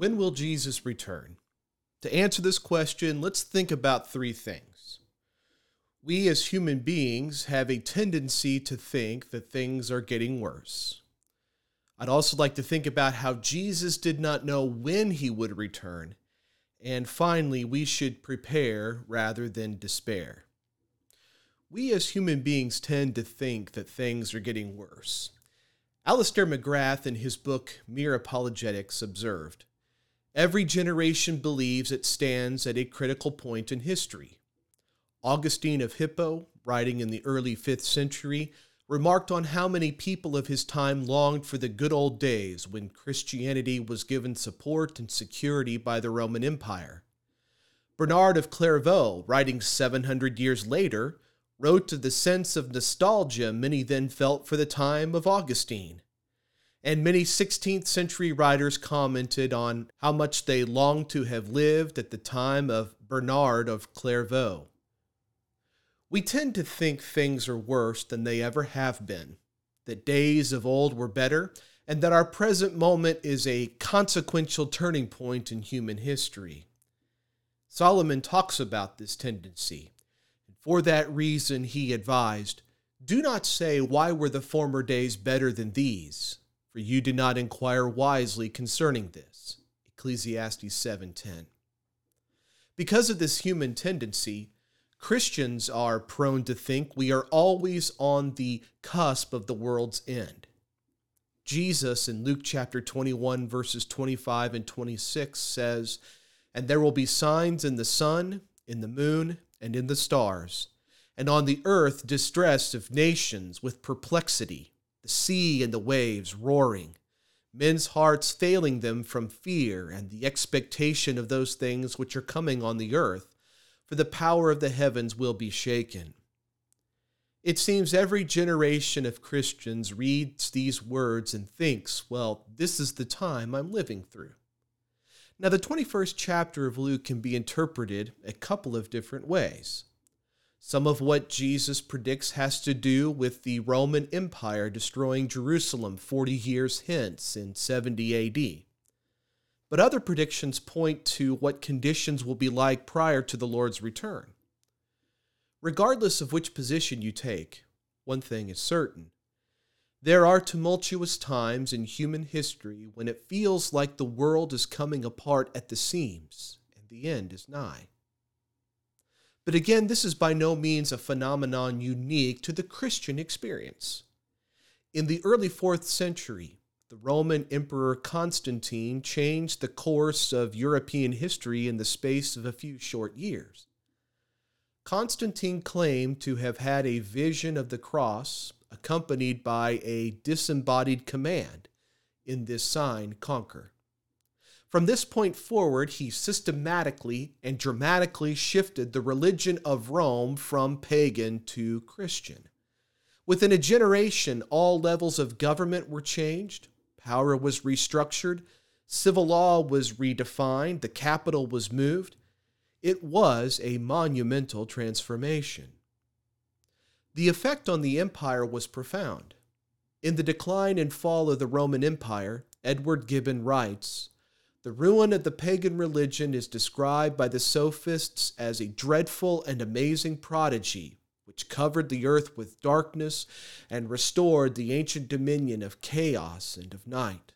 When will Jesus return? To answer this question, let's think about three things. We as human beings have a tendency to think that things are getting worse. I'd also like to think about how Jesus did not know when he would return. And finally, we should prepare rather than despair. We as human beings tend to think that things are getting worse. Alister McGrath, in his book Mere Apologetics, observed Every generation believes it stands at a critical point in history. Augustine of Hippo, writing in the early 5th century, remarked on how many people of his time longed for the good old days when Christianity was given support and security by the Roman Empire. Bernard of Clairvaux, writing 700 years later, wrote of the sense of nostalgia many then felt for the time of Augustine. And many 16th century writers commented on how much they longed to have lived at the time of Bernard of Clairvaux. We tend to think things are worse than they ever have been, that days of old were better, and that our present moment is a consequential turning point in human history. Solomon talks about this tendency, and for that reason he advised Do not say, Why were the former days better than these? For you did not inquire wisely concerning this. Ecclesiastes 7:10. Because of this human tendency, Christians are prone to think we are always on the cusp of the world's end. Jesus in Luke chapter 21, verses 25 and 26 says, And there will be signs in the sun, in the moon, and in the stars, and on the earth distress of nations with perplexity, the sea and the waves roaring, men's hearts failing them from fear and the expectation of those things which are coming on the earth for the power of the heavens will be shaken. It seems every generation of Christians reads these words and thinks, well, this is the time I'm living through. Now, the 21st chapter of Luke can be interpreted a couple of different ways. Some of what Jesus predicts has to do with the Roman Empire destroying Jerusalem 40 years hence in 70 AD but other predictions point to what conditions will be like prior to the Lord's return. Regardless of which position you take, one thing is certain. There are tumultuous times in human history when it feels like the world is coming apart at the seams and the end is nigh. But again, this is by no means a phenomenon unique to the Christian experience. In the early fourth century, the Roman Emperor Constantine changed the course of European history in the space of a few short years. Constantine claimed to have had a vision of the cross accompanied by a disembodied command in this sign, conquer. From this point forward, he systematically and dramatically shifted the religion of Rome from pagan to Christian. Within a generation, all levels of government were changed, Power was restructured, civil law was redefined, the capital was moved. It was a monumental transformation. The effect on the empire was profound. In The Decline and Fall of the Roman Empire, Edward Gibbon writes The ruin of the pagan religion is described by the sophists as a dreadful and amazing prodigy which covered the earth with darkness and restored the ancient dominion of chaos and of night.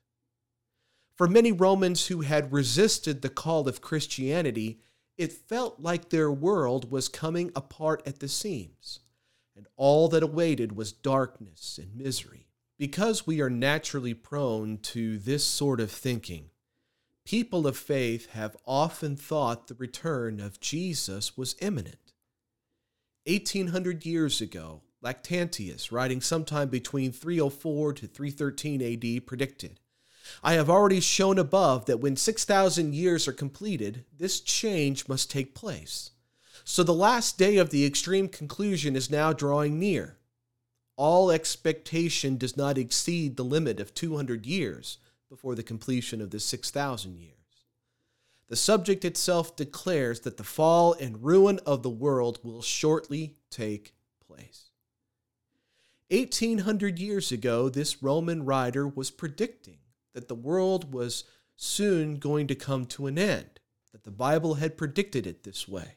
For many Romans who had resisted the call of Christianity, it felt like their world was coming apart at the seams, and all that awaited was darkness and misery. Because we are naturally prone to this sort of thinking, people of faith have often thought the return of Jesus was imminent. 1800 years ago, Lactantius, writing sometime between 304 to 313 AD, predicted I have already shown above that when 6,000 years are completed, this change must take place. So the last day of the extreme conclusion is now drawing near. All expectation does not exceed the limit of 200 years before the completion of the 6,000 years. The subject itself declares that the fall and ruin of the world will shortly take place. 1800 years ago, this Roman writer was predicting that the world was soon going to come to an end, that the Bible had predicted it this way.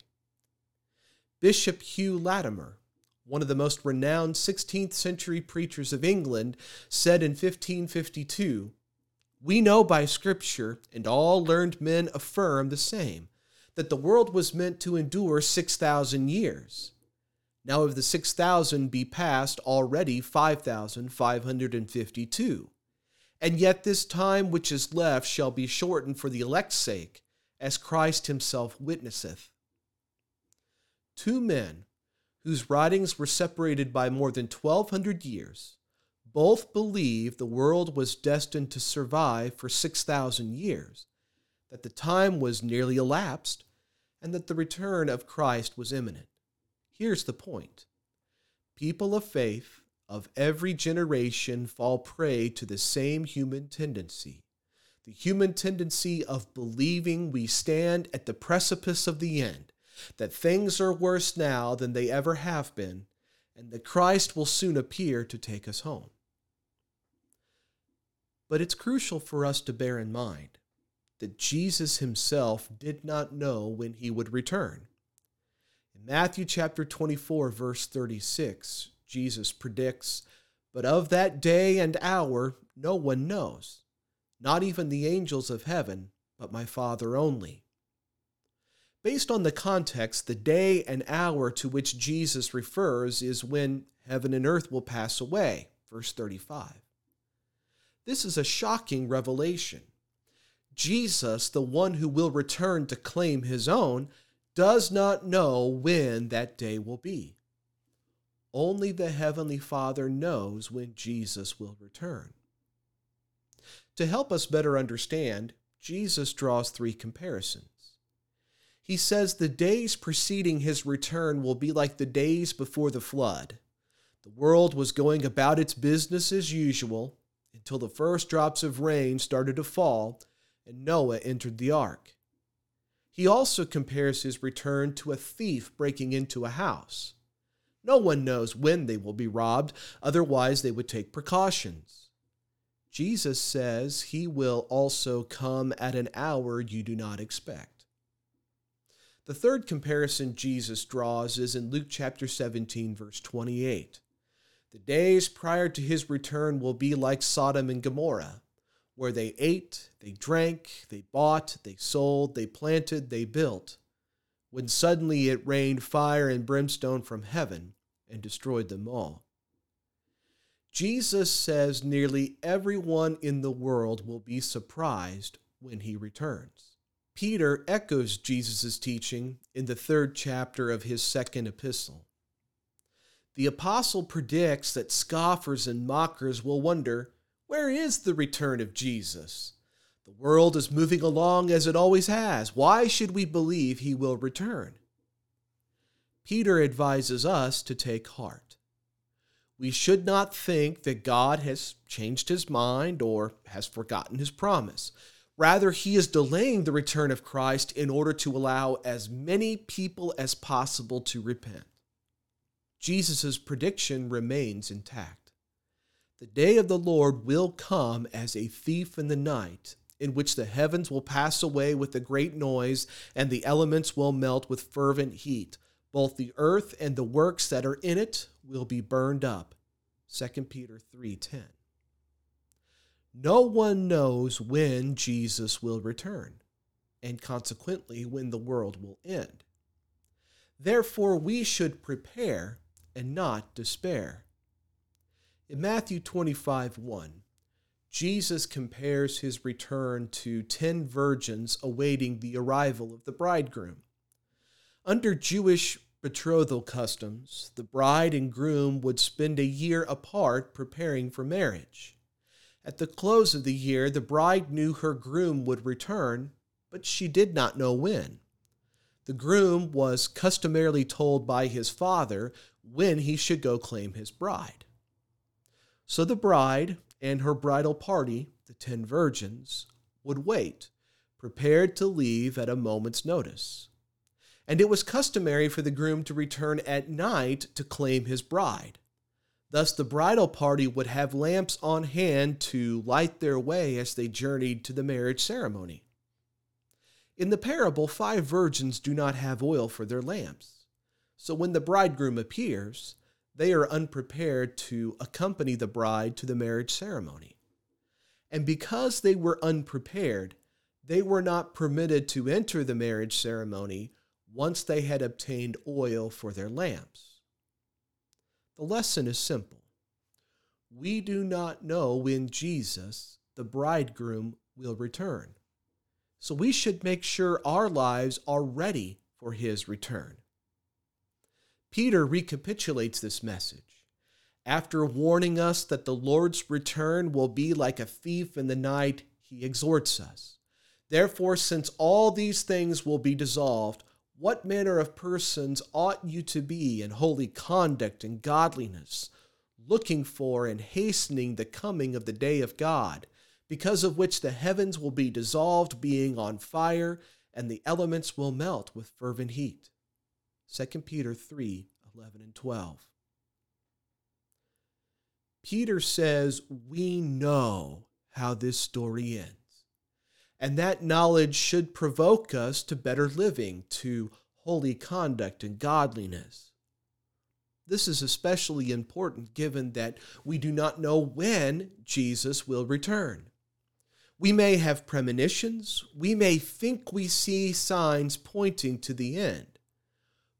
Bishop Hugh Latimer, one of the most renowned 16th century preachers of England, said in 1552 We know by Scripture, and all learned men affirm the same, that the world was meant to endure 6,000 years. Now, of the 6,000 be past already 5,552. And yet this time which is left shall be shortened for the elect's sake, as Christ himself witnesseth. Two men, whose writings were separated by more than 1,200 years, both believed the world was destined to survive for 6,000 years, that the time was nearly elapsed, and that the return of Christ was imminent. Here's the point people of faith of every generation fall prey to the same human tendency the human tendency of believing we stand at the precipice of the end, that things are worse now than they ever have been, and that Christ will soon appear to take us home. But it's crucial for us to bear in mind that Jesus himself did not know when he would return. In Matthew chapter 24, verse 36, Jesus predicts, But of that day and hour no one knows, not even the angels of heaven, but my Father only. Based on the context, the day and hour to which Jesus refers is when heaven and earth will pass away, verse 35. This is a shocking revelation. Jesus, the one who will return to claim his own, does not know when that day will be. Only the Heavenly Father knows when Jesus will return. To help us better understand, Jesus draws three comparisons. He says the days preceding his return will be like the days before the flood. The world was going about its business as usual until the first drops of rain started to fall and Noah entered the ark. He also compares his return to a thief breaking into a house. No one knows when they will be robbed, otherwise, they would take precautions. Jesus says he will also come at an hour you do not expect. The third comparison Jesus draws is in Luke chapter 17, verse 28. The days prior to his return will be like Sodom and Gomorrah, where they ate, they drank, they bought, they sold, they planted, they built, when suddenly it rained fire and brimstone from heaven and destroyed them all. Jesus says nearly everyone in the world will be surprised when he returns. Peter echoes Jesus' teaching in the third chapter of his second epistle. The apostle predicts that scoffers and mockers will wonder where is the return of Jesus? The world is moving along as it always has. Why should we believe he will return? Peter advises us to take heart. We should not think that God has changed his mind or has forgotten his promise. Rather, he is delaying the return of Christ in order to allow as many people as possible to repent. Jesus' prediction remains intact. The day of the Lord will come as a thief in the night, in which the heavens will pass away with a great noise, and the elements will melt with fervent heat. Both the earth and the works that are in it will be burned up. 2 peter 3:10 no one knows when jesus will return and consequently when the world will end. Therefore we should prepare and not despair in matthew 25 1 jesus compares his return to ten virgins awaiting the arrival of the bridegroom under Jewish betrothal customs, the bride and groom would spend a year apart preparing for marriage. At the close of the year, the bride knew her groom would return, but she did not know when. The groom was customarily told by his father when he should go claim his bride. So the bride and her bridal party, the ten virgins, would wait, prepared to leave at a moment's notice. And it was customary for the groom to return at night to claim his bride. Thus, the bridal party would have lamps on hand to light their way as they journeyed to the marriage ceremony. In the parable, five virgins do not have oil for their lamps. So when the bridegroom appears, they are unprepared to accompany the bride to the marriage ceremony. And because they were unprepared, they were not permitted to enter the marriage ceremony once they had obtained oil for their lamps. The lesson is simple. We do not know when Jesus, the bridegroom, will return. So we should make sure our lives are ready for his return. Peter recapitulates this message. After warning us that the Lord's return will be like a thief in the night, he exhorts us. Therefore, since all these things will be dissolved, what manner of persons ought you to be in holy conduct and godliness, looking for and hastening the coming of the day of God? Because of which the heavens will be dissolved, being on fire, and the elements will melt with fervent heat. 2 Peter 3 11 and 12. Peter says, We know how this story ends. And that knowledge should provoke us to better living, to holy conduct and godliness. This is especially important given that we do not know when Jesus will return. We may have premonitions, we may think we see signs pointing to the end,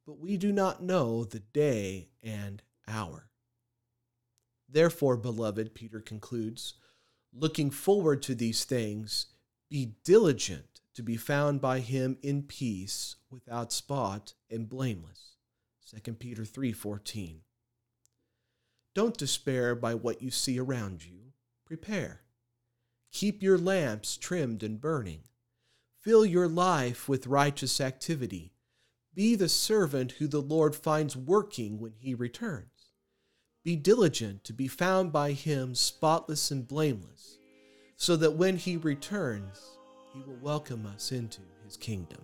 but we do not know the day and hour. Therefore, beloved, Peter concludes, looking forward to these things, be diligent to be found by him in peace, without spot and blameless. 2 Peter 3:14. Don't despair by what you see around you. Prepare. Keep your lamps trimmed and burning. Fill your life with righteous activity. Be the servant who the Lord finds working when he returns. Be diligent to be found by him spotless and blameless, so that when he returns, he will welcome us into his kingdom.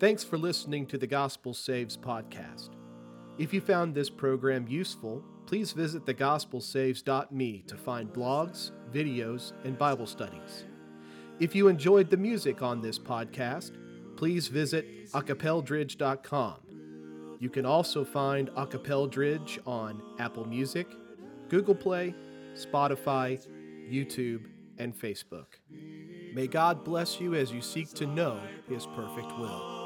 Thanks for listening to the Gospel Saves podcast. If you found this program useful, please visit thegospelsaves.me to find blogs, videos, and Bible studies. If you enjoyed the music on this podcast, please visit acapeldridge.com. You can also find Acapeldridge on Apple Music, Google Play, Spotify, YouTube, and Facebook. May God bless you as you seek to know His perfect will.